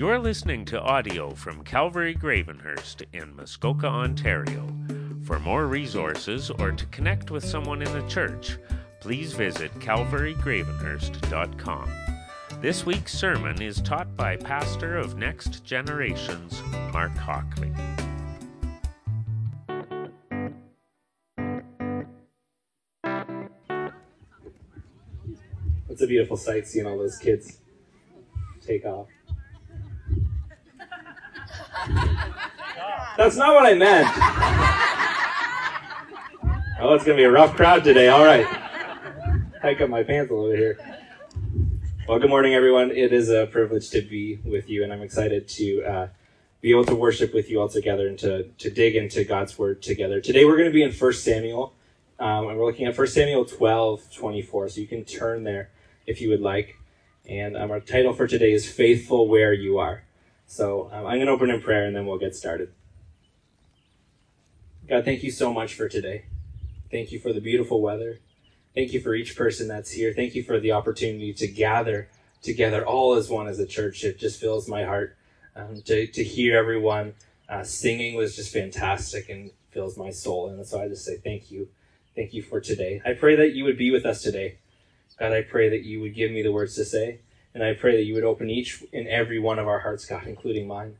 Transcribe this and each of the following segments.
You're listening to audio from Calvary Gravenhurst in Muskoka, Ontario. For more resources or to connect with someone in the church, please visit calvarygravenhurst.com. This week's sermon is taught by pastor of Next Generations, Mark Hockley. It's a beautiful sight seeing all those kids take off. That's not what I meant. Oh, it's going to be a rough crowd today. All right. Hike up my pants a little bit here. Well, good morning, everyone. It is a privilege to be with you, and I'm excited to uh, be able to worship with you all together and to, to dig into God's Word together. Today, we're going to be in 1 Samuel, um, and we're looking at 1 Samuel 12 24. So you can turn there if you would like. And um, our title for today is Faithful Where You Are. So um, I'm going to open in prayer and then we'll get started. God, thank you so much for today. Thank you for the beautiful weather. Thank you for each person that's here. Thank you for the opportunity to gather together all as one as a church. It just fills my heart. Um, to, to hear everyone uh, singing was just fantastic and fills my soul. And so I just say thank you. Thank you for today. I pray that you would be with us today. God, I pray that you would give me the words to say. And I pray that you would open each and every one of our hearts, God, including mine.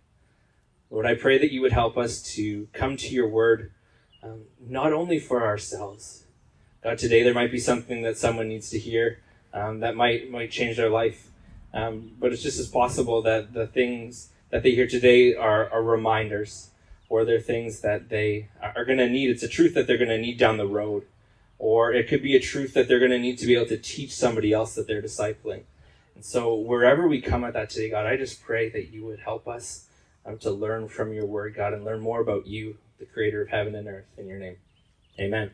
Lord, I pray that you would help us to come to your word, um, not only for ourselves. God, today there might be something that someone needs to hear um, that might might change their life. Um, but it's just as possible that the things that they hear today are, are reminders, or they're things that they are going to need. It's a truth that they're going to need down the road, or it could be a truth that they're going to need to be able to teach somebody else that they're discipling. And so, wherever we come at that today, God, I just pray that you would help us um, to learn from your word, God, and learn more about you, the creator of heaven and earth, in your name. Amen.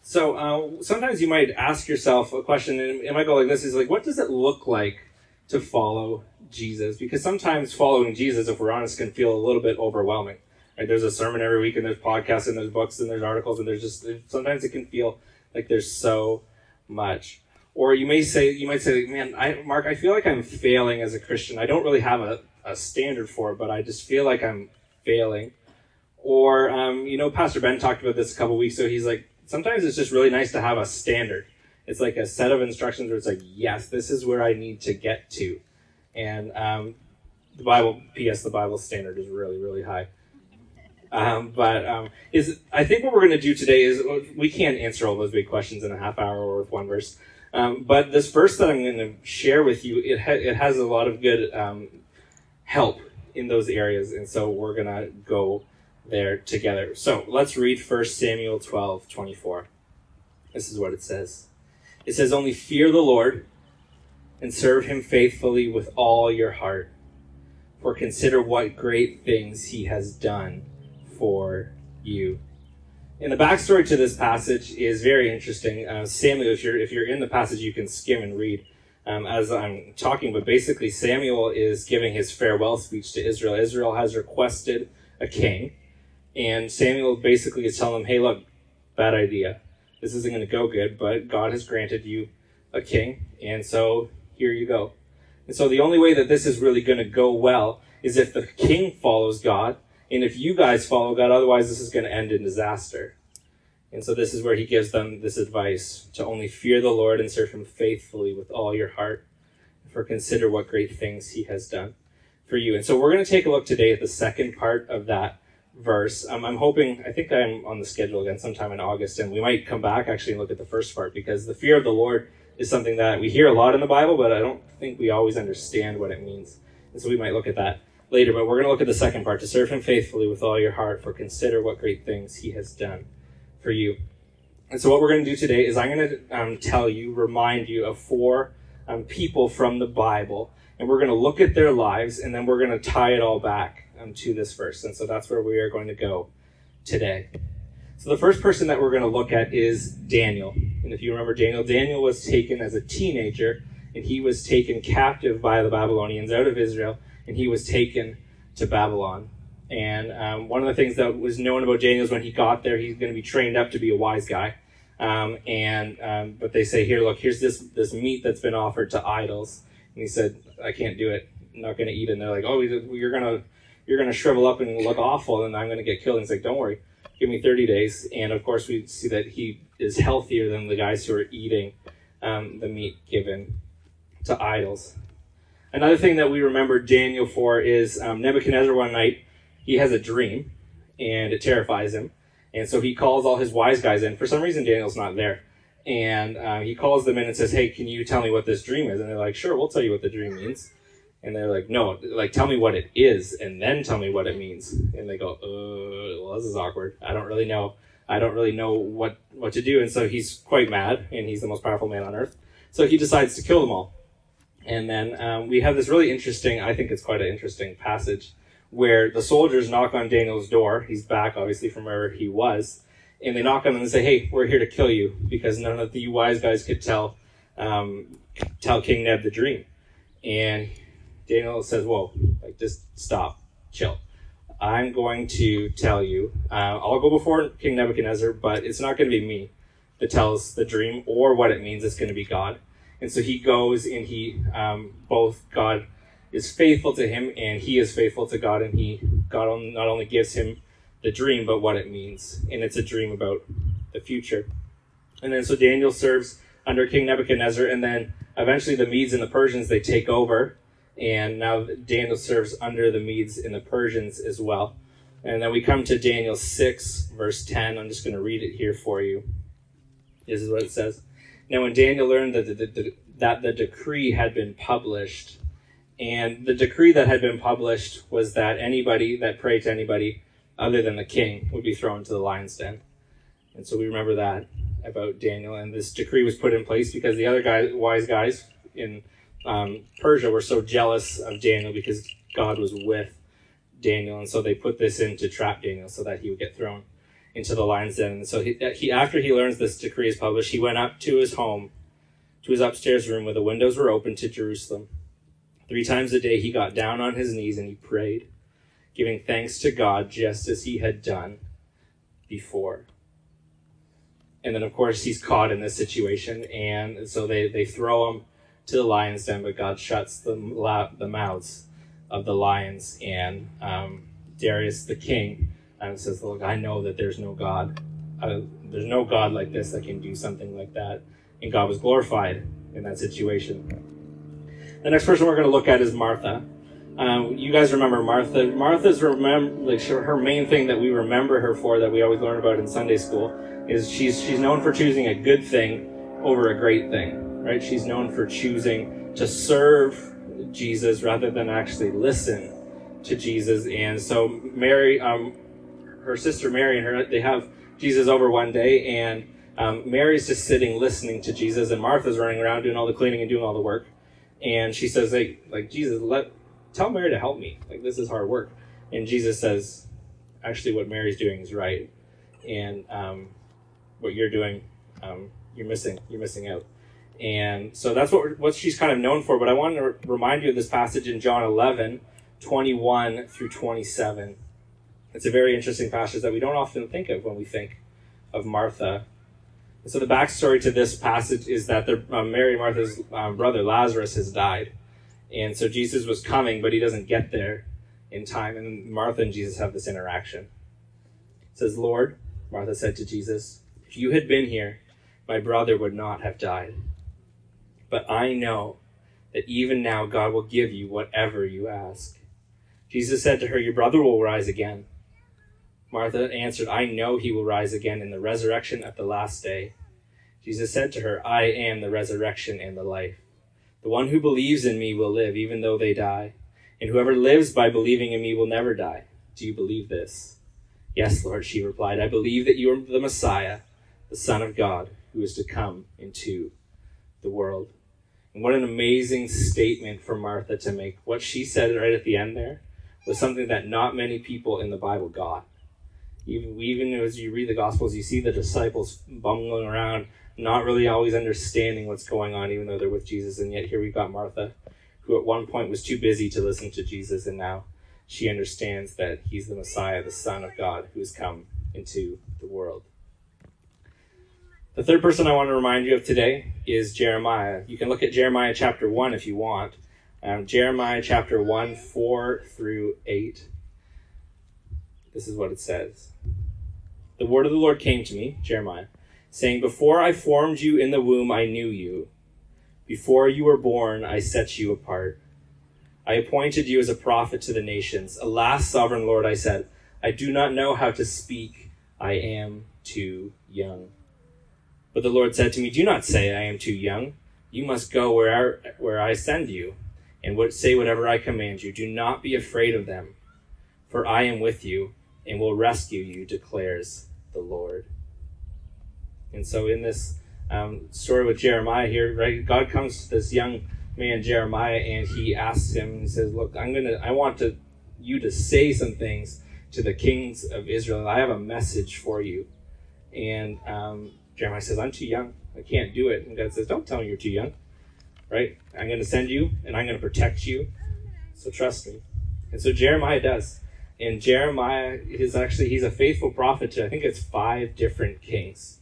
So, uh, sometimes you might ask yourself a question, and it might go like this is like, what does it look like to follow Jesus? Because sometimes following Jesus, if we're honest, can feel a little bit overwhelming. Right? There's a sermon every week, and there's podcasts, and there's books, and there's articles, and there's just sometimes it can feel like there's so much. Or you may say, you might say, man, I, Mark, I feel like I'm failing as a Christian. I don't really have a, a standard for it, but I just feel like I'm failing. Or, um, you know, Pastor Ben talked about this a couple weeks ago. He's like, sometimes it's just really nice to have a standard. It's like a set of instructions where it's like, yes, this is where I need to get to. And um, the Bible, P.S., the Bible standard is really, really high. Um, but um, is I think what we're going to do today is we can't answer all those big questions in a half hour or with one verse. Um, but this verse that I'm going to share with you, it, ha- it has a lot of good um, help in those areas. And so we're going to go there together. So let's read 1 Samuel 12 24. This is what it says It says, Only fear the Lord and serve him faithfully with all your heart. For consider what great things he has done for you and the backstory to this passage is very interesting. Uh, Samuel, if you're if you're in the passage, you can skim and read um, as I'm talking. But basically, Samuel is giving his farewell speech to Israel. Israel has requested a king, and Samuel basically is telling them, "Hey, look, bad idea. This isn't going to go good. But God has granted you a king, and so here you go." And so the only way that this is really going to go well is if the king follows God and if you guys follow God, otherwise this is going to end in disaster. And so this is where he gives them this advice to only fear the Lord and serve him faithfully with all your heart. For consider what great things he has done for you. And so we're going to take a look today at the second part of that verse. Um, I'm hoping, I think I'm on the schedule again sometime in August, and we might come back actually and look at the first part because the fear of the Lord is something that we hear a lot in the Bible, but I don't think we always understand what it means. And so we might look at that later, but we're going to look at the second part to serve him faithfully with all your heart, for consider what great things he has done for you. And so, what we're going to do today is I'm going to um, tell you, remind you of four um, people from the Bible, and we're going to look at their lives, and then we're going to tie it all back um, to this verse. And so, that's where we are going to go today. So, the first person that we're going to look at is Daniel. And if you remember Daniel, Daniel was taken as a teenager, and he was taken captive by the Babylonians out of Israel and he was taken to Babylon. And um, one of the things that was known about Daniel is when he got there, he's going to be trained up to be a wise guy. Um, and um, but they say here, look, here's this this meat that's been offered to idols. And he said, I can't do it. I'm not going to eat. It. And they're like, oh, you're gonna you're gonna shrivel up and look awful, and I'm going to get killed. And he's like, don't worry, give me 30 days. And of course, we see that he is healthier than the guys who are eating um, the meat given to idols. Another thing that we remember Daniel for is um, Nebuchadnezzar one night, he has a dream and it terrifies him. And so he calls all his wise guys in. For some reason, Daniel's not there. And uh, he calls them in and says, Hey, can you tell me what this dream is? And they're like, Sure, we'll tell you what the dream means. And they're like, No, like, tell me what it is and then tell me what it means. And they go, Uh, well, this is awkward. I don't really know. I don't really know what, what to do. And so he's quite mad, and he's the most powerful man on earth. So he decides to kill them all. And then um, we have this really interesting, I think it's quite an interesting passage, where the soldiers knock on Daniel's door. He's back, obviously, from where he was. And they knock on him and say, Hey, we're here to kill you because none of the wise guys could tell, um, tell King Neb the dream. And Daniel says, Whoa, like, just stop, chill. I'm going to tell you, uh, I'll go before King Nebuchadnezzar, but it's not going to be me that tells the dream or what it means. It's going to be God. And so he goes and he, um, both God is faithful to him and he is faithful to God. And he, God not only gives him the dream, but what it means. And it's a dream about the future. And then so Daniel serves under King Nebuchadnezzar. And then eventually the Medes and the Persians, they take over. And now Daniel serves under the Medes and the Persians as well. And then we come to Daniel 6, verse 10. I'm just going to read it here for you. This is what it says. Now, when Daniel learned that the, the, that the decree had been published, and the decree that had been published was that anybody that prayed to anybody other than the king would be thrown to the lion's den. And so we remember that about Daniel. And this decree was put in place because the other guys, wise guys in um, Persia were so jealous of Daniel because God was with Daniel. And so they put this in to trap Daniel so that he would get thrown into the lion's den. And so he, he, after he learns this decree is published, he went up to his home, to his upstairs room where the windows were open to Jerusalem. Three times a day he got down on his knees and he prayed, giving thanks to God just as he had done before. And then, of course, he's caught in this situation, and so they, they throw him to the lion's den, but God shuts the, the mouths of the lions, and um, Darius the king and says, Look, I know that there's no God. Uh, there's no God like this that can do something like that. And God was glorified in that situation. The next person we're going to look at is Martha. Um, you guys remember Martha. Martha's remember like her main thing that we remember her for that we always learn about in Sunday school is she's she's known for choosing a good thing over a great thing, right? She's known for choosing to serve Jesus rather than actually listen to Jesus. And so Mary, um, her sister Mary and her they have Jesus over one day, and um, Mary's just sitting listening to Jesus, and Martha's running around doing all the cleaning and doing all the work. And she says, "Hey, like Jesus, let tell Mary to help me. Like this is hard work." And Jesus says, "Actually, what Mary's doing is right, and um, what you're doing, um, you're missing. You're missing out." And so that's what what she's kind of known for. But I want to remind you of this passage in John 11, 21 through 27 it's a very interesting passage that we don't often think of when we think of Martha. And so the backstory to this passage is that uh, Mary Martha's um, brother Lazarus has died. And so Jesus was coming, but he doesn't get there in time. And Martha and Jesus have this interaction. It says, Lord, Martha said to Jesus, if you had been here, my brother would not have died. But I know that even now God will give you whatever you ask. Jesus said to her, Your brother will rise again. Martha answered, I know he will rise again in the resurrection at the last day. Jesus said to her, I am the resurrection and the life. The one who believes in me will live even though they die, and whoever lives by believing in me will never die. Do you believe this? Yes, Lord, she replied, I believe that you are the Messiah, the Son of God, who is to come into the world. And what an amazing statement for Martha to make. What she said right at the end there was something that not many people in the Bible got even even as you read the gospels you see the disciples bumbling around not really always understanding what's going on even though they're with jesus. And yet here we've got martha who at one point was too busy to listen to jesus and now she understands that he's the messiah the son of god who has come into the world. The third person i want to remind you of today is jeremiah. You can look at jeremiah chapter 1 if you want. Um, Jeremiah chapter 1, 4 through 8. This is what it says. The word of the Lord came to me, Jeremiah, saying, Before I formed you in the womb, I knew you. Before you were born, I set you apart. I appointed you as a prophet to the nations. Alas, sovereign Lord, I said, I do not know how to speak. I am too young. But the Lord said to me, Do not say, I am too young. You must go where I, where I send you, and what, say whatever I command you. Do not be afraid of them, for I am with you, and will rescue you, declares the Lord. And so, in this um, story with Jeremiah here, right, God comes to this young man Jeremiah, and he asks him, he says, "Look, I'm gonna, I want to you to say some things to the kings of Israel. I have a message for you." And um, Jeremiah says, "I'm too young. I can't do it." And God says, "Don't tell me you're too young. Right? I'm to send you, and I'm to protect you. So trust me." And so Jeremiah does. And Jeremiah is actually he's a faithful prophet to I think it's five different kings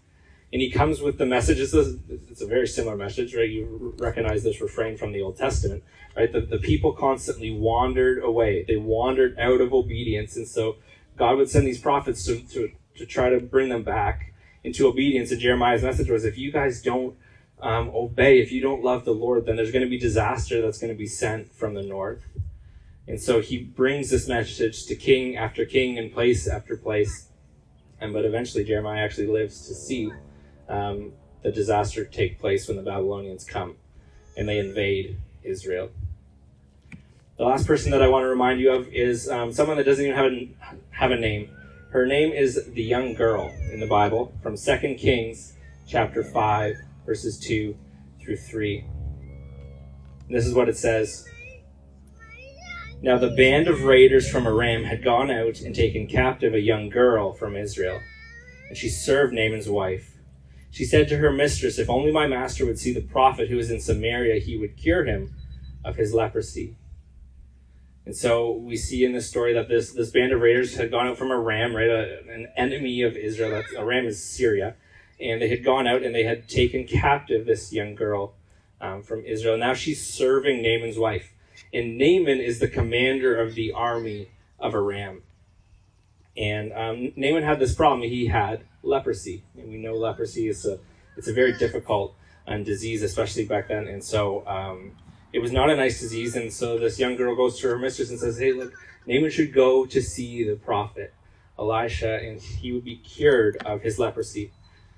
and he comes with the message. It's a, it's a very similar message, right? You recognize this refrain from the Old Testament, right? The, the people constantly wandered away. They wandered out of obedience. And so God would send these prophets to, to, to try to bring them back into obedience. And Jeremiah's message was if you guys don't um, obey, if you don't love the Lord, then there's going to be disaster that's going to be sent from the north. And so he brings this message to king after king and place after place. And but eventually Jeremiah actually lives to see um, the disaster take place when the Babylonians come and they invade Israel. The last person that I want to remind you of is um, someone that doesn't even have a, have a name. Her name is the young girl in the Bible from 2 Kings chapter 5, verses 2 through 3. And this is what it says. Now the band of raiders from Aram had gone out and taken captive a young girl from Israel, and she served Naaman's wife. She said to her mistress, If only my master would see the prophet who is in Samaria, he would cure him of his leprosy. And so we see in this story that this, this band of raiders had gone out from Aram, right, a, an enemy of Israel. Aram is Syria. And they had gone out and they had taken captive this young girl um, from Israel. Now she's serving Naaman's wife. And Naaman is the commander of the army of Aram. And um, Naaman had this problem. He had leprosy, and we know leprosy is a it's a very difficult um, disease, especially back then. And so um, it was not a nice disease. And so this young girl goes to her mistress and says, "Hey, look, Naaman should go to see the prophet Elisha, and he would be cured of his leprosy."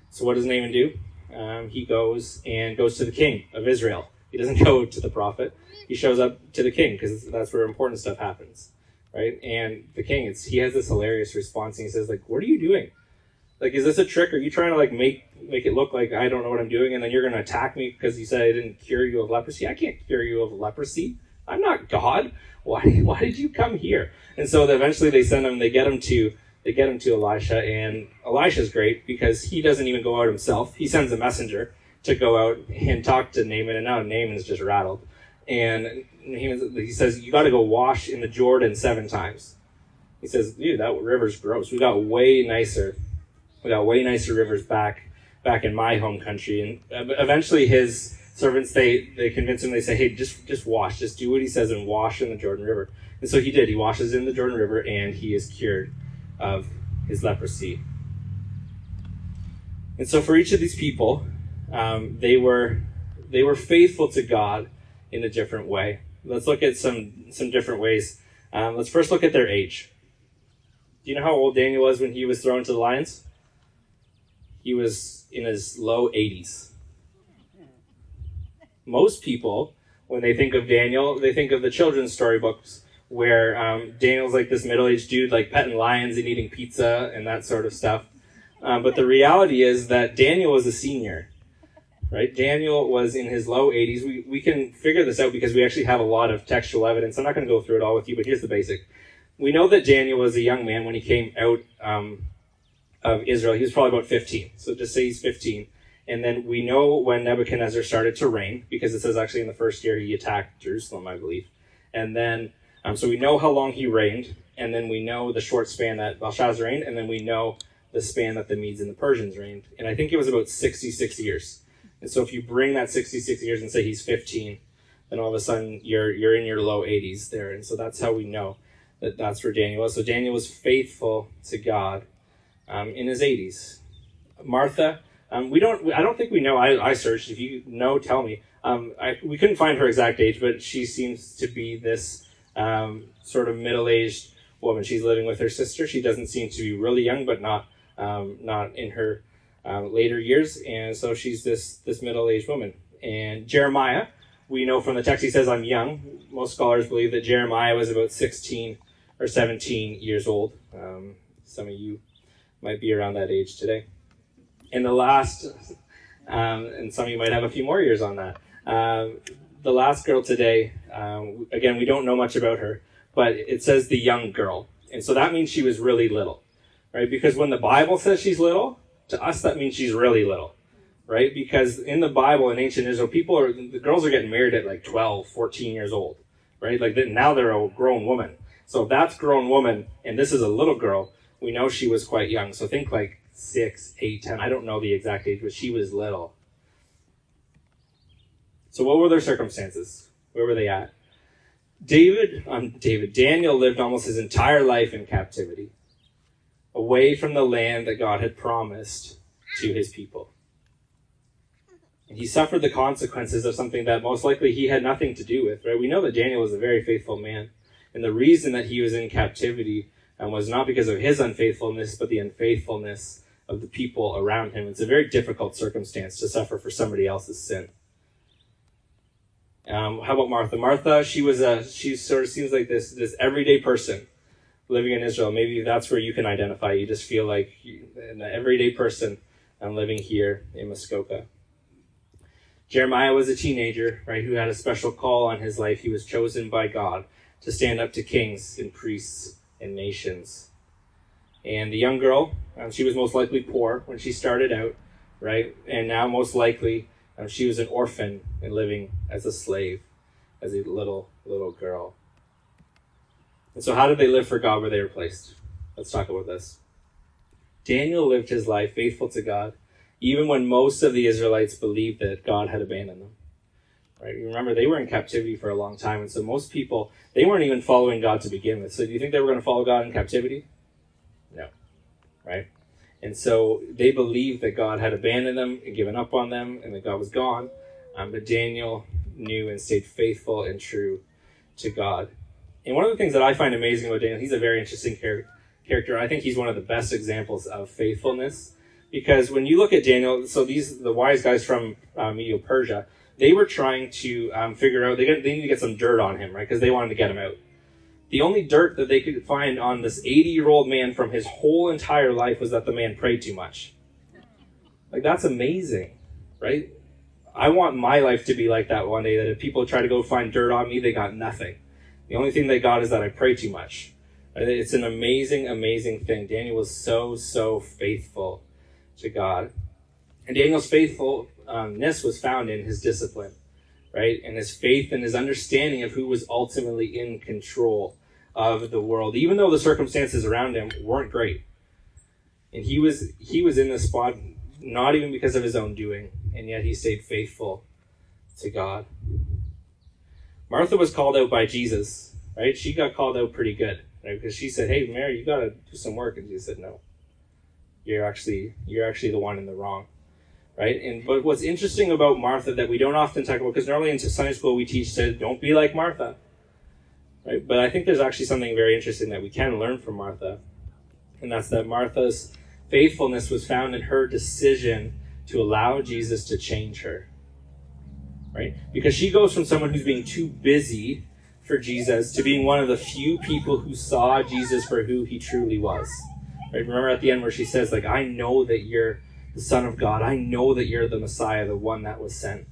So what does Naaman do? Um, he goes and goes to the king of Israel. He doesn't go to the prophet. He shows up to the king because that's where important stuff happens right? And the king, it's he has this hilarious response, and he says, like, "What are you doing? Like, is this a trick? Are you trying to like make make it look like I don't know what I'm doing, and then you're going to attack me because you said I didn't cure you of leprosy? I can't cure you of leprosy. I'm not God. Why why did you come here?" And so eventually they send him. They get him to they get him to Elisha, and Elisha's great because he doesn't even go out himself. He sends a messenger to go out and talk to Naaman, and now Naaman's just rattled. And he, says, You got to go wash in the Jordan seven times. He says, Dude, that river's gross. We got way nicer. We got way nicer rivers back back in my home country. And eventually his servants, they, they convince him, they say, Hey, just, just wash. Just do what he says and wash in the Jordan River. And so he did. He washes in the Jordan River and he is cured of his leprosy. And so for each of these people, um, they were they were faithful to God in a different way. Let's look at some some different ways. Um, let's first look at their age. Do you know how old Daniel was when he was thrown to the lions? He was in his low 80s. Most people, when they think of Daniel, they think of the children's storybooks where um, Daniel's like this middle aged dude, like petting lions and eating pizza and that sort of stuff. Um, but the reality is that Daniel was a senior right? Daniel was in his low 80s. We, we can figure this out because we actually have a lot of textual evidence. I'm not going to go through it all with you, but here's the basic. We know that Daniel was a young man when he came out um, of Israel. He was probably about 15. So just say he's 15. And then we know when Nebuchadnezzar started to reign, because it says actually in the first year he attacked Jerusalem, I believe. And then, um, so we know how long he reigned, and then we know the short span that Belshazzar reigned, and then we know the span that the Medes and the Persians reigned. And I think it was about 66 years. And so if you bring that 66 years and say he's 15, then all of a sudden you're you're in your low 80s there, and so that's how we know that that's where Daniel was. So Daniel was faithful to God um, in his 80s. Martha, um, we don't. I don't think we know. I, I searched. If you know, tell me. Um, I, we couldn't find her exact age, but she seems to be this um, sort of middle-aged woman. She's living with her sister. She doesn't seem to be really young, but not um, not in her uh, later years, and so she's this this middle-aged woman. And Jeremiah, we know from the text, he says, "I'm young." Most scholars believe that Jeremiah was about 16 or 17 years old. Um, some of you might be around that age today. And the last, um, and some of you might have a few more years on that. Um, the last girl today, um, again, we don't know much about her, but it says the young girl. And so that means she was really little, right? Because when the Bible says she's little, to us that means she's really little, right? Because in the Bible in ancient Israel, people are, the girls are getting married at like 12, 14 years old, right? Like now they're a grown woman. So if that's grown woman and this is a little girl, we know she was quite young. So think like six, eight, ten. I don't know the exact age, but she was little. So what were their circumstances? Where were they at? David, um, David, Daniel lived almost his entire life in captivity, away from the land that God had promised to his people. And he suffered the consequences of something that most likely he had nothing to do with, right? We know that Daniel was a very faithful man. And the reason that he was in captivity um, was not because of his unfaithfulness, but the unfaithfulness of the people around him. It's a very difficult circumstance to suffer for somebody else's sin. Um, how about Martha? Martha, she was a she sort of seems like this this everyday person living in Israel. Maybe that's where you can identify. You just feel like an everyday person um, living here in Muskoka. Jeremiah was a teenager, right, who had a special call on his life. He was chosen by God to stand up to kings and priests and nations. And the young girl, um, she was most likely poor when she started out, right? And now, most likely, um, she was an orphan and living as a slave, as a little, little girl. And so, how did they live for God where they were placed? Let's talk about this. Daniel lived his life faithful to God, even when most of the Israelites believed that God had abandoned them. Right? You remember they were in captivity for a long time, and so most people they weren't even following God to begin with. So, do you think they were going to follow God in captivity? No, right? And so they believed that God had abandoned them and given up on them and that God was gone. Um, but Daniel knew and stayed faithful and true to God. And one of the things that I find amazing about Daniel, he's a very interesting char- character. I think he's one of the best examples of faithfulness because when you look at Daniel, so these the wise guys from uh, Medo Persia, they were trying to um, figure out they, they need to get some dirt on him, right? Because they wanted to get him out the only dirt that they could find on this 80 year old man from his whole entire life was that the man prayed too much. Like, that's amazing, right? I want my life to be like that one day, that if people try to go find dirt on me, they got nothing. The only thing they got is that I pray too much. It's an amazing, amazing thing. Daniel was so, so faithful to God. And Daniel's faithfulness was found in his discipline right? And his faith and his understanding of who was ultimately in control of the world, even though the circumstances around him weren't great. And he was he was in this spot not even because of his own doing, and yet he stayed faithful to God. Martha was called out by Jesus, right? She got called out pretty good, right? Because she said, "Hey, Mary, you got to do some work," and Jesus said, "No, you're actually you're actually the one in the wrong." right? And but what's interesting about Martha that we don't often talk about, because normally in Sunday school we teach to don't be like Martha, right? But I think there's actually something very interesting that we can learn from Martha, and that's that Martha's faithfulness was found in her decision to allow Jesus to change her, right? Because she goes from someone who's being too busy for Jesus to being one of the few people who saw Jesus for who he truly was. Right? Remember at the end where she says, like, I know that you're the Son of God. I know that you're the Messiah, the one that was sent.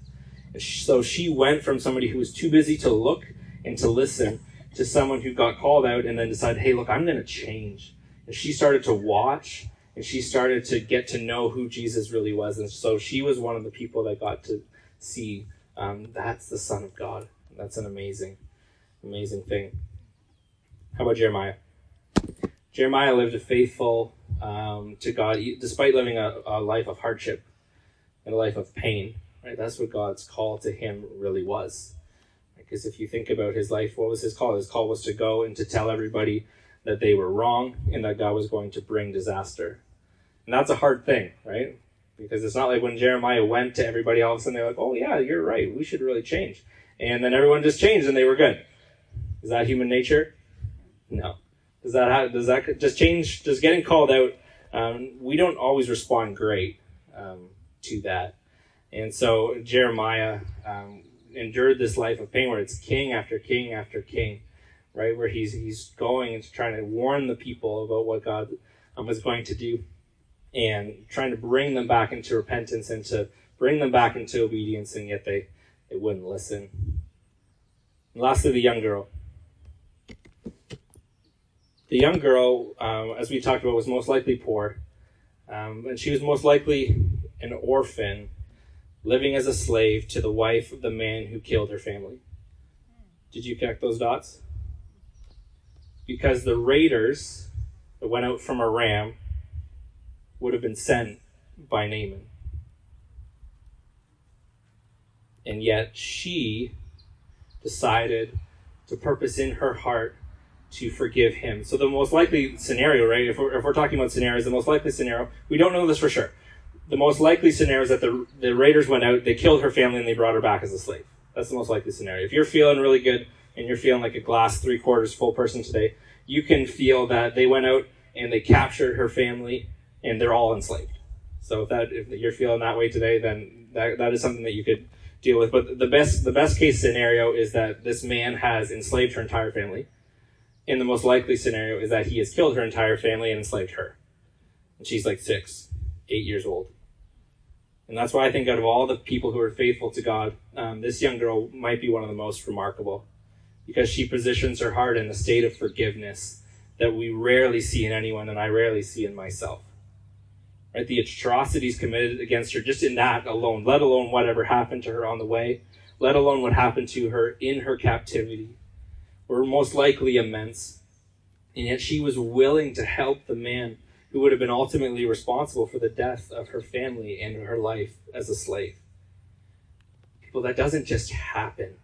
So she went from somebody who was too busy to look and to listen to someone who got called out and then decided, hey, look, I'm going to change. And she started to watch and she started to get to know who Jesus really was. And so she was one of the people that got to see um, that's the Son of God. That's an amazing, amazing thing. How about Jeremiah? Jeremiah lived a faithful um, to God, despite living a, a life of hardship and a life of pain. Right, that's what God's call to him really was. Because if you think about his life, what was his call? His call was to go and to tell everybody that they were wrong and that God was going to bring disaster. And that's a hard thing, right? Because it's not like when Jeremiah went to everybody, all of a sudden they're like, oh, yeah, you're right. We should really change. And then everyone just changed and they were good. Is that human nature? No. Does that have, does that just change? Just getting called out? Um, we don't always respond great um, to that, and so Jeremiah um, endured this life of pain where it's king after king after king, right? Where he's he's going and trying to warn the people about what God um, was going to do, and trying to bring them back into repentance and to bring them back into obedience, and yet they they wouldn't listen. And lastly, the young girl the young girl, um, as we talked about, was most likely poor, um, and she was most likely an orphan, living as a slave to the wife of the man who killed her family. Did you connect those dots? Because the raiders that went out from Aram would have been sent by Naaman. And yet she decided to purpose in her heart to forgive him. So the most likely scenario, right? If we're, if we're talking about scenarios, the most likely scenario, we don't know this for sure. The most likely scenario is that the, the raiders went out, they killed her family, and they brought her back as a slave. That's the most likely scenario. If you're feeling really good and you're feeling like a glass three quarters full person today, you can feel that they went out and they captured her family and they're all enslaved. So if that if you're feeling that way today, then that, that is something that you could deal with. But the best the best case scenario is that this man has enslaved her entire family and the most likely scenario is that he has killed her entire family and enslaved her. And she's like six, eight years old. And that's why I think out of all the people who are faithful to God, um, this young girl might be one of the most remarkable because she positions her heart in a state of forgiveness that we rarely see in anyone and I rarely see in myself. Right? The atrocities committed against her just in that alone, let alone whatever happened to her on the way, let alone what happened to her in her captivity were most likely immense. And yet she was willing to help the man who would have been ultimately responsible for the death of her family and her life as a slave. People, that doesn't just happen,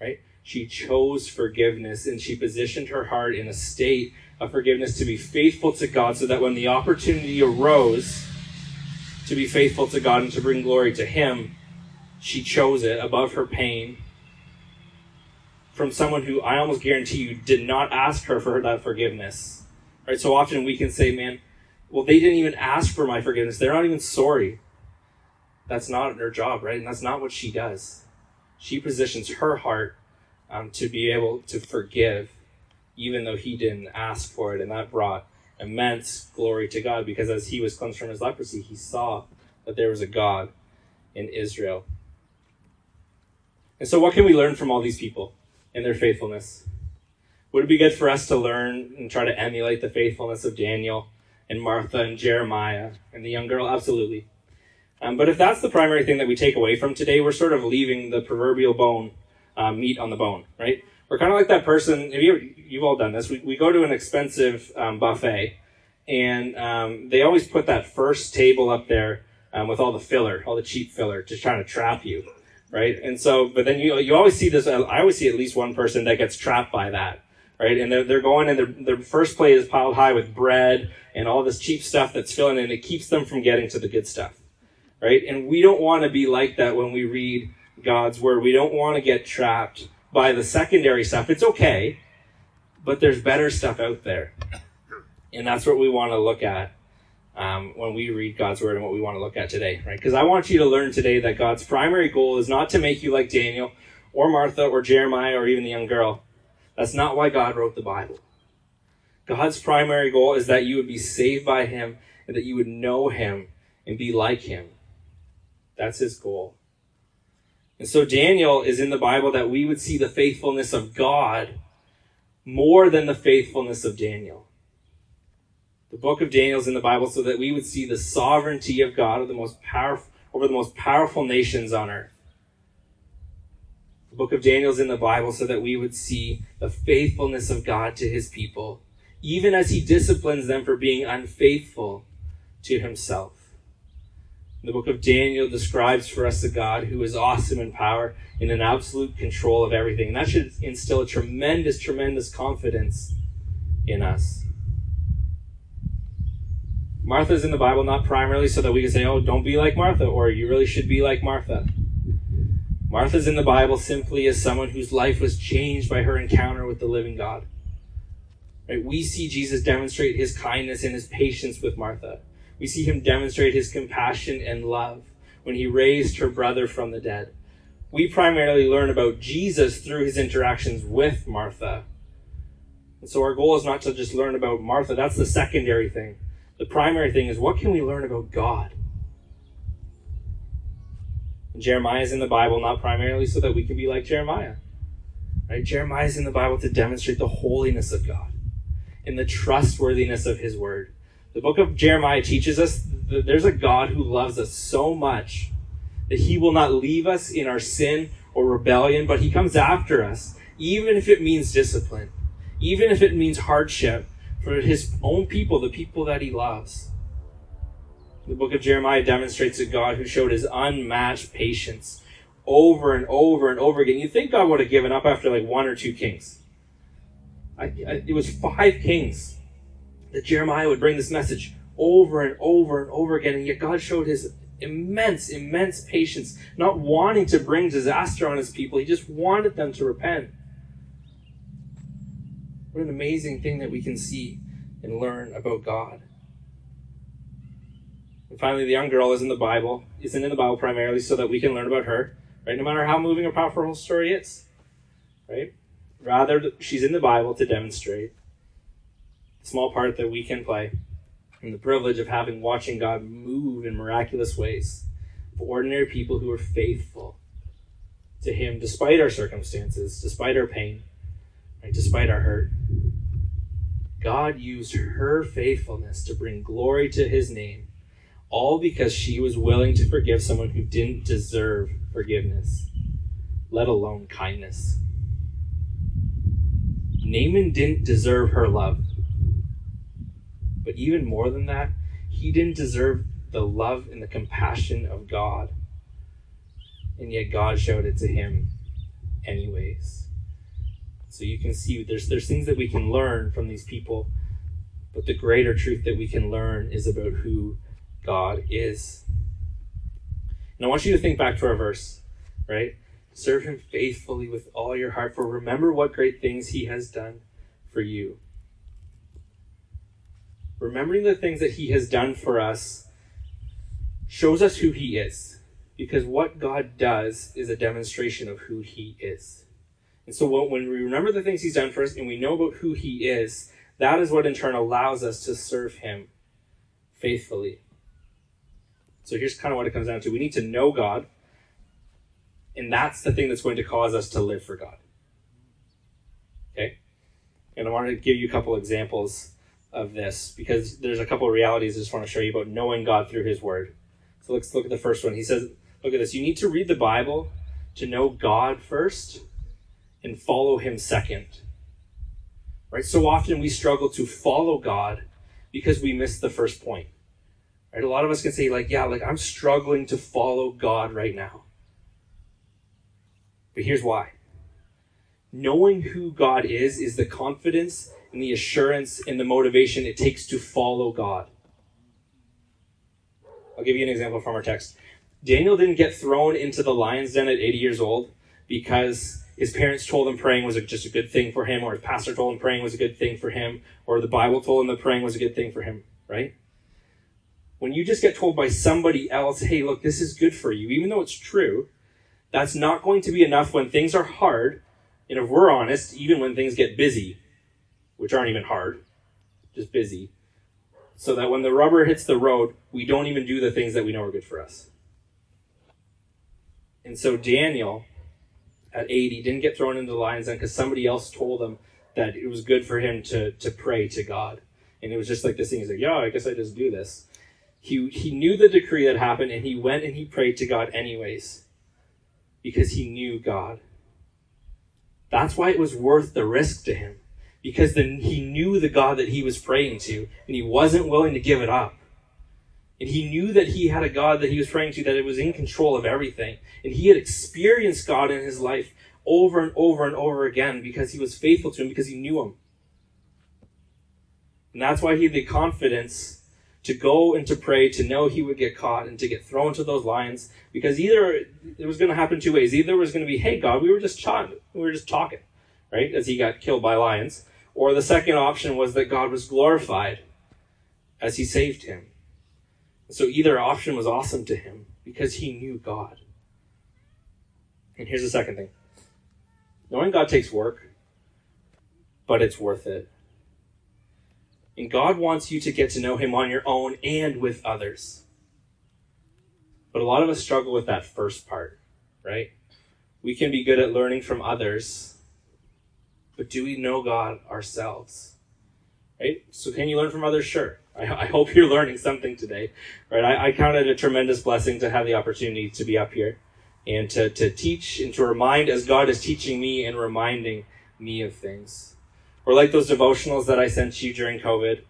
right? She chose forgiveness and she positioned her heart in a state of forgiveness to be faithful to God so that when the opportunity arose to be faithful to God and to bring glory to Him, she chose it above her pain from someone who I almost guarantee you did not ask her for that forgiveness. Right? So often we can say, man, well, they didn't even ask for my forgiveness. They're not even sorry. That's not her job, right? And that's not what she does. She positions her heart um, to be able to forgive, even though he didn't ask for it. And that brought immense glory to God because as he was cleansed from his leprosy, he saw that there was a God in Israel. And so, what can we learn from all these people? in their faithfulness. Would it be good for us to learn and try to emulate the faithfulness of Daniel and Martha and Jeremiah and the young girl? Absolutely. Um, but if that's the primary thing that we take away from today, we're sort of leaving the proverbial bone, um, meat on the bone, right? We're kind of like that person. Have you you've all done this? We, we go to an expensive um, buffet, and um, they always put that first table up there um, with all the filler, all the cheap filler, just trying to trap you right? And so, but then you you always see this. I always see at least one person that gets trapped by that, right? And they're they're going and their their first plate is piled high with bread and all this cheap stuff that's filling, and it keeps them from getting to the good stuff, right? And we don't want to be like that when we read God's word. We don't want to get trapped by the secondary stuff. It's okay, but there's better stuff out there, and that's what we want to look at um, when we read God's word and what we want to look at today, right? Because I want you to learn today that God's primary goal is not to make you like Daniel or Martha or Jeremiah or even the young girl. That's not why God wrote the Bible. God's primary goal is that you would be saved by Him and that you would know Him and be like Him. That's His goal. And so Daniel is in the Bible that we would see the faithfulness of God more than the faithfulness of Daniel. The book of Daniel is in the Bible so that we would see the sovereignty of God of the most powerful, over the most powerful nations on earth. The book of Daniel is in the Bible so that we would see the faithfulness of God to his people, even as he disciplines them for being unfaithful to himself. The book of Daniel describes for us a God who is awesome in power and in absolute control of everything. And that should instill a tremendous, tremendous confidence in us. Martha's in the Bible not primarily so that we can say, oh, don't be like Martha, or you really should be like Martha. Martha's in the Bible simply as someone whose life was changed by her encounter with the living God. Right? We see Jesus demonstrate his kindness and his patience with Martha. We see him demonstrate his compassion and love when he raised her brother from the dead. We primarily learn about Jesus through his interactions with Martha. And so our goal is not to just learn about Martha, that's the secondary thing. The primary thing is what can we learn about God? And Jeremiah is in the Bible not primarily so that we can be like Jeremiah. Right? Jeremiah is in the Bible to demonstrate the holiness of God and the trustworthiness of his word. The book of Jeremiah teaches us that there's a God who loves us so much that he will not leave us in our sin or rebellion, but he comes after us, even if it means discipline, even if it means hardship for his own people, the people that he loves. The book of Jeremiah demonstrates a God who showed his unmatched patience over and over and over again. You think God would have given up after like one or two kings. I, I, it was five kings that Jeremiah would bring this message over and over and over again, and yet God showed his immense, immense patience, not wanting to bring disaster on his people. He just wanted them to repent. What an amazing thing that we can see and learn about God. And finally, the young girl is in the Bible, isn't in the Bible primarily so that we can learn about her, right? No matter how moving or powerful her story is, right? Rather, she's in the Bible to demonstrate small part that we can play and the privilege of having watching God move in miraculous ways for ordinary people who are faithful to Him despite our circumstances, despite our pain, right, despite our hurt. God used her faithfulness to bring glory to His name, all because she was willing to forgive someone who didn't deserve forgiveness, let alone kindness. Naaman didn't deserve her love. But even more than that, he didn't deserve the love and the compassion of God. And yet God showed it to him anyways. So you can see there's there's things that we can learn from these people, but the greater truth that we can learn is about who God is. And I want you to think back to our verse, right? Serve him faithfully with all your heart, for remember what great things he has done for you remembering the things that he has done for us shows us who he is. Because what God does is a demonstration of who he is. And so when we remember the things he's done for us and we know about who he is, that is what in turn allows us to serve him faithfully. So here's kind of what it comes down to. We need to know God, and that's the thing that's going to cause us to live for God. Okay? And I want to give you a couple examples of this because there's a couple of realities I just want to show you about knowing God through His Word. So let's look at the first one. He says, Look at this. You need to read the Bible to know God first and follow Him second. Right? So often we struggle to follow God because we miss the first point. Right? A lot of us can say, like, yeah, like I'm struggling to follow God right now. But here's why. Knowing who God is is the confidence and the assurance and the motivation it takes to follow God. I'll give you an example from our text. Daniel didn't get thrown into the lion's den at 80 years old because his parents told him praying was just a good thing for him, or his pastor told him praying was a good thing for him, or the Bible told him that praying was a good thing for him, right? When you just get told by somebody else, hey, look, this is good for you, even though it's true, that's not going to be enough when things are hard. And if we're honest, even when things get busy, which aren't even hard, just busy, so that when the rubber hits the road, we don't even do the things that we know are good for us. And so Daniel, at 80, didn't get thrown into the lion's den because somebody else told him that it was good for him to, to pray to God. And it was just like this thing. He's like, yeah, I guess I just do this. He, he knew the decree that happened and he went and he prayed to God anyways because he knew God. That's why it was worth the risk to him because then he knew the God that he was praying to and he wasn't willing to give it up. And he knew that he had a God that he was praying to that it was in control of everything. And he had experienced God in his life over and over and over again because he was faithful to him, because he knew him. And that's why he had the confidence to go and to pray, to know he would get caught and to get thrown to those lions. Because either it was going to happen two ways. Either it was going to be, hey God, we were just we were just talking, right? As he got killed by lions. Or the second option was that God was glorified as he saved him. So either option was awesome to him because he knew God. And here's the second thing knowing God takes work, but it's worth it. And God wants you to get to know him on your own and with others. But a lot of us struggle with that first part, right? We can be good at learning from others, but do we know God ourselves? Right? So can you learn from others? Sure. I, I hope you're learning something today, right? I, I count it a tremendous blessing to have the opportunity to be up here and to, to teach and to remind as God is teaching me and reminding me of things. Or like those devotionals that I sent you during COVID,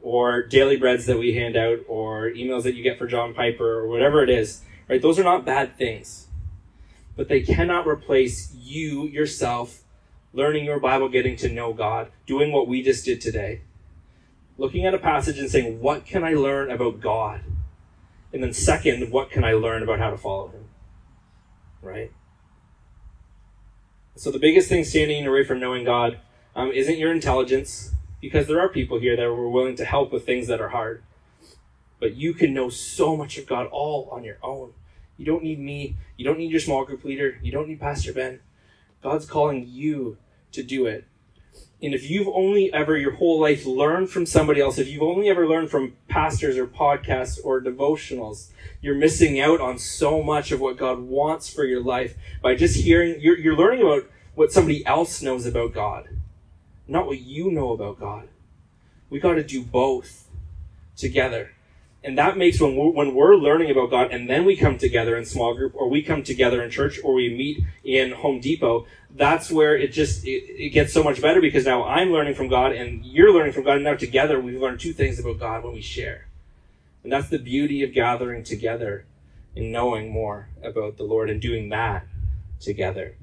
or daily breads that we hand out, or emails that you get for John Piper, or whatever it is, right? Those are not bad things. But they cannot replace you, yourself, learning your Bible, getting to know God, doing what we just did today looking at a passage and saying, What can I learn about God? And then, second, what can I learn about how to follow Him? Right? So, the biggest thing standing in your way from knowing God um, isn't your intelligence, because there are people here that are willing to help with things that are hard. But you can know so much of God all on your own. You don't need me. You don't need your small group leader. You don't need Pastor Ben. God's calling you to do it. And if you've only ever your whole life learned from somebody else, if you've only ever learned from pastors or podcasts or devotionals, you're missing out on so much of what God wants for your life by just hearing, you're, you're learning about what somebody else knows about God, not what you know about God. We got to do both together. And that makes when we're, when we're learning about God and then we come together in small group or we come together in church or we meet in Home Depot, that's where it just, it, it gets so much better because now I'm learning from God and you're learning from God. And now together we've learned two things about God when we share. And that's the beauty of gathering together and knowing more about the Lord and doing that together.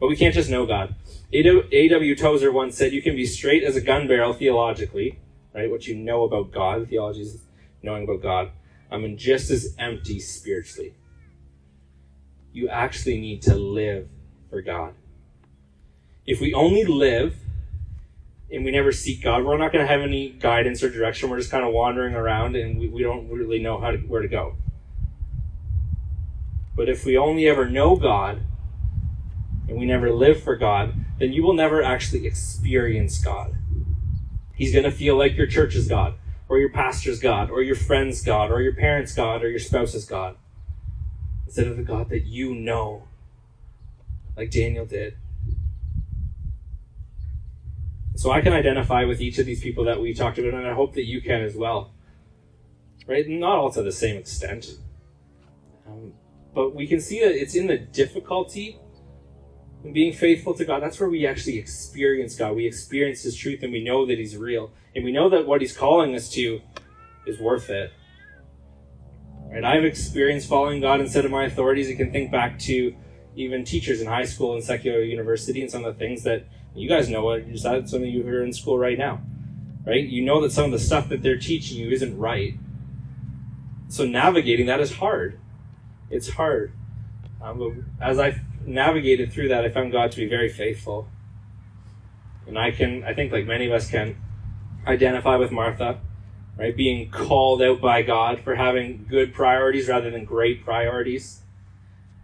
But we can't just know God. A.W. Tozer once said, You can be straight as a gun barrel theologically, right? What you know about God, theology is knowing about God. I'm mean, just as empty spiritually. You actually need to live for God. If we only live and we never seek God, we're not going to have any guidance or direction. We're just kind of wandering around and we, we don't really know how to, where to go. But if we only ever know God and we never live for God, then you will never actually experience God. He's going to feel like your church is God, or your pastor's God, or your friend's God, or your parents' God, or your spouse's God, instead of the God that you know, like Daniel did. So I can identify with each of these people that we talked about, and I hope that you can as well. Right? Not all to the same extent. Um, but we can see that it's in the difficulty and being faithful to God, that's where we actually experience God. We experience His truth and we know that He's real. And we know that what He's calling us to is worth it. Right? I've experienced following God instead of my authorities. You can think back to even teachers in high school and secular university and some of the things that you guys know what some of you who are in school right now. Right? You know that some of the stuff that they're teaching you isn't right. So navigating that is hard. It's hard. Um, as I navigated through that, I found God to be very faithful. And I can, I think, like many of us can identify with Martha, right? Being called out by God for having good priorities rather than great priorities.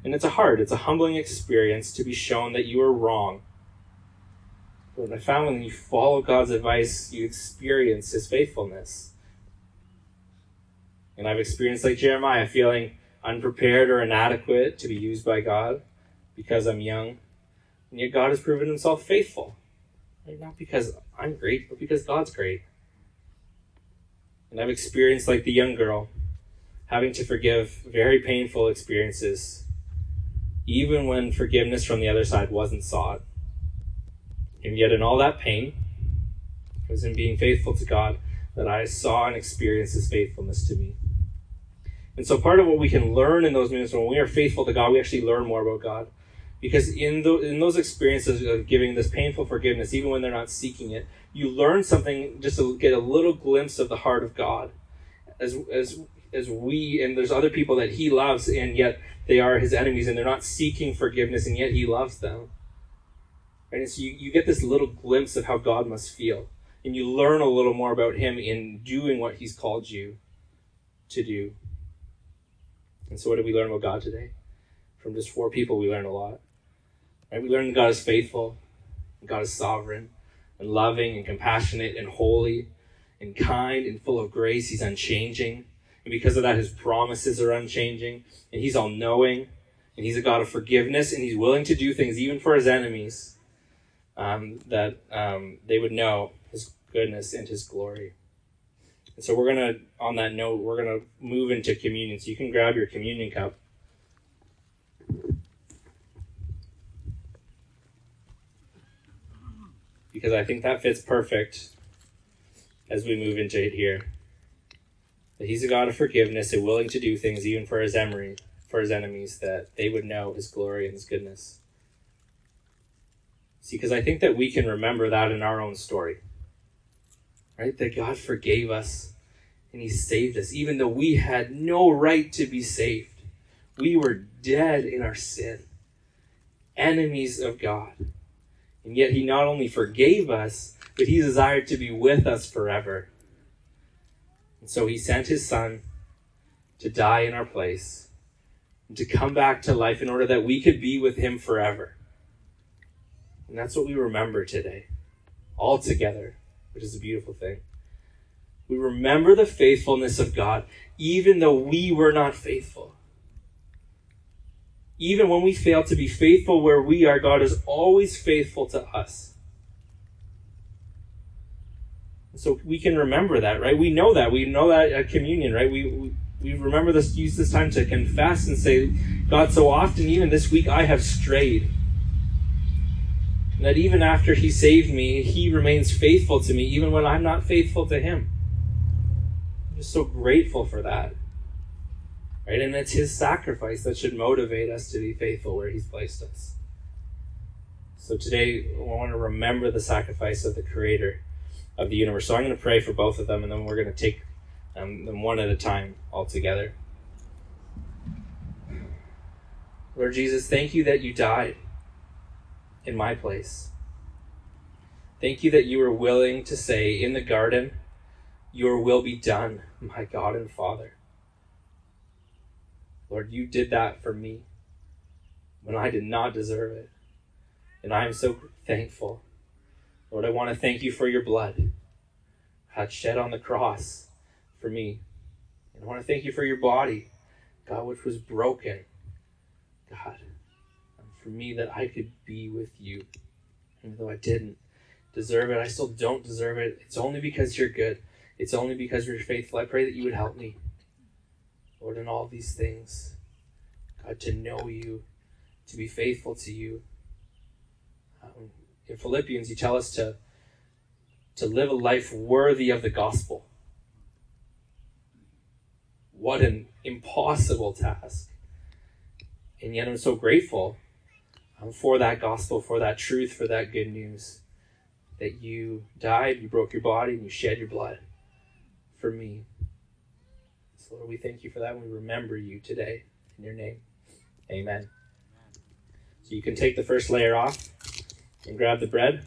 And it's a hard, it's a humbling experience to be shown that you are wrong. But I found when you follow God's advice, you experience His faithfulness. And I've experienced, like Jeremiah, feeling unprepared or inadequate to be used by God because I'm young. And yet God has proven himself faithful. Right? Not because I'm great, but because God's great. And I've experienced, like the young girl, having to forgive very painful experiences, even when forgiveness from the other side wasn't sought. And yet, in all that pain, it was in being faithful to God that I saw and experienced his faithfulness to me. And so part of what we can learn in those moments when we are faithful to God, we actually learn more about God. Because in, the, in those experiences of giving this painful forgiveness, even when they're not seeking it, you learn something just to get a little glimpse of the heart of God. As, as, as we, and there's other people that He loves, and yet they are His enemies, and they're not seeking forgiveness, and yet He loves them. And so you, you get this little glimpse of how God must feel. And you learn a little more about Him in doing what He's called you to do. And so, what did we learn about God today? From just four people, we learned a lot. Right? We learn that God is faithful, God is sovereign, and loving, and compassionate, and holy, and kind, and full of grace. He's unchanging. And because of that, his promises are unchanging. And he's all knowing. And he's a God of forgiveness. And he's willing to do things, even for his enemies, um, that um, they would know his goodness and his glory. And so we're going to, on that note, we're going to move into communion. So you can grab your communion cup. Because I think that fits perfect as we move into it here. That he's a God of forgiveness and willing to do things even for his emery, for his enemies, that they would know his glory and his goodness. See, because I think that we can remember that in our own story right? That God forgave us and He saved us, even though we had no right to be saved. We were dead in our sin, enemies of God. And yet He not only forgave us, but He desired to be with us forever. And so He sent His Son to die in our place and to come back to life in order that we could be with Him forever. And that's what we remember today, all together which is a beautiful thing. We remember the faithfulness of God, even though we were not faithful. Even when we fail to be faithful where we are, God is always faithful to us. So we can remember that, right? We know that. We know that at communion, right? We, we, we remember this, use this time to confess and say, God, so often, even this week, I have strayed And that even after he saved me, he remains faithful to me, even when I'm not faithful to him. I'm just so grateful for that. Right? And it's his sacrifice that should motivate us to be faithful where he's placed us. So today, I want to remember the sacrifice of the creator of the universe. So I'm going to pray for both of them, and then we're going to take um, them one at a time all together. Lord Jesus, thank you that you died in my place. Thank you that you were willing to say in the garden, Your will be done, my God and Father. Lord, you did that for me when I did not deserve it. And I am so thankful. Lord, I want to thank you for your blood, God, shed on the cross for me. And I want to thank you for your body, God, which was broken. God, for me that I could be with you. Even though I didn't deserve it, I still don't deserve it. It's only because you're good. It's only because you're faithful. I pray that you would help me, Lord, in all these things. God, to know you, to be faithful to you. Um, in Philippians, you tell us to, to live a life worthy of the gospel. What an impossible task. And yet I'm so grateful um, for that gospel, for that truth, for that good news. That you died, you broke your body, and you shed your blood for me. Lord, we thank you for that. We remember you today in your name. Amen. So, you can take the first layer off and grab the bread.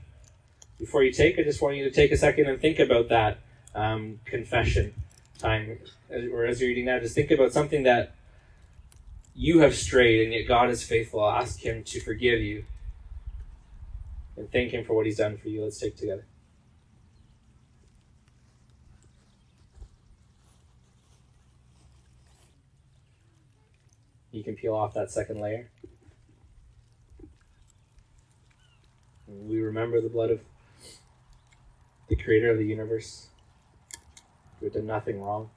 Before you take, I just want you to take a second and think about that um, confession time, or as you're eating now, just think about something that you have strayed, and yet God is faithful. I'll ask Him to forgive you and thank Him for what He's done for you. Let's take together. Can peel off that second layer. We remember the blood of the creator of the universe who done nothing wrong.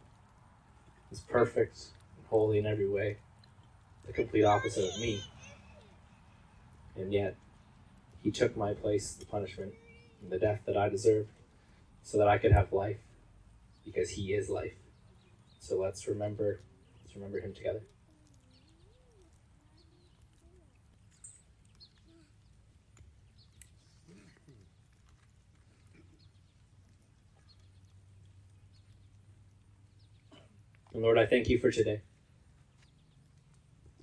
He's perfect and holy in every way the complete opposite of me. And yet, he took my place, the punishment, and the death that I deserved, so that I could have life. because He is life. So let's remember, let's remember Him together. And Lord, I thank you for today.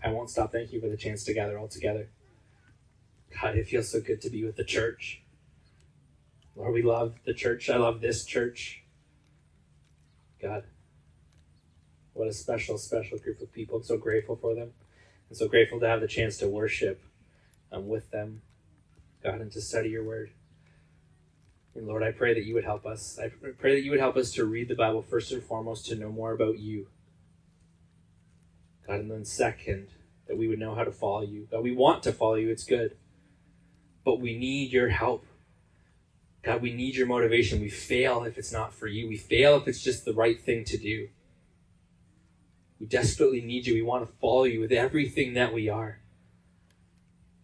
I won't stop thanking you for the chance to gather all together. God, it feels so good to be with the church. Lord, we love the church. I love this church. God, what a special, special group of people. I'm so grateful for them. I'm so grateful to have the chance to worship um, with them, God, and to study your word. And Lord, I pray that you would help us. I pray that you would help us to read the Bible first and foremost to know more about you. God, and then second, that we would know how to follow you. God, we want to follow you, it's good. But we need your help. God, we need your motivation. We fail if it's not for you. We fail if it's just the right thing to do. We desperately need you. We want to follow you with everything that we are.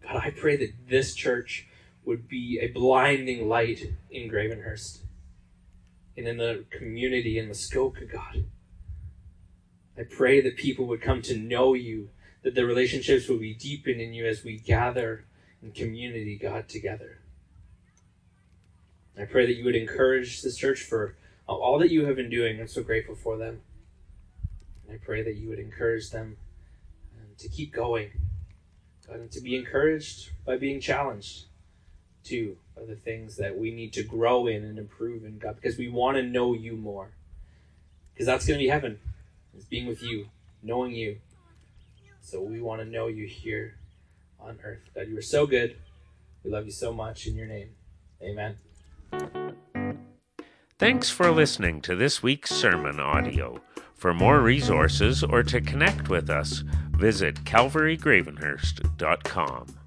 God, I pray that this church would be a blinding light in Gravenhurst and in the community in Muskoka, God. I pray that people would come to know you, that the relationships would be deepened in you as we gather in community, God, together. I pray that you would encourage this church for all that you have been doing. I'm so grateful for them. And I pray that you would encourage them um, to keep going, God, and to be encouraged by being challenged too by the things that we need to grow in and improve in, God, because we want to know you more. Because that's going to be heaven is being with you, knowing you. So we want to know you here on earth. God, you are so good. We love you so much in your name. Amen. Thanks for listening to this week's sermon audio. For more resources or to connect with us, visit calvarygravenhurst.com.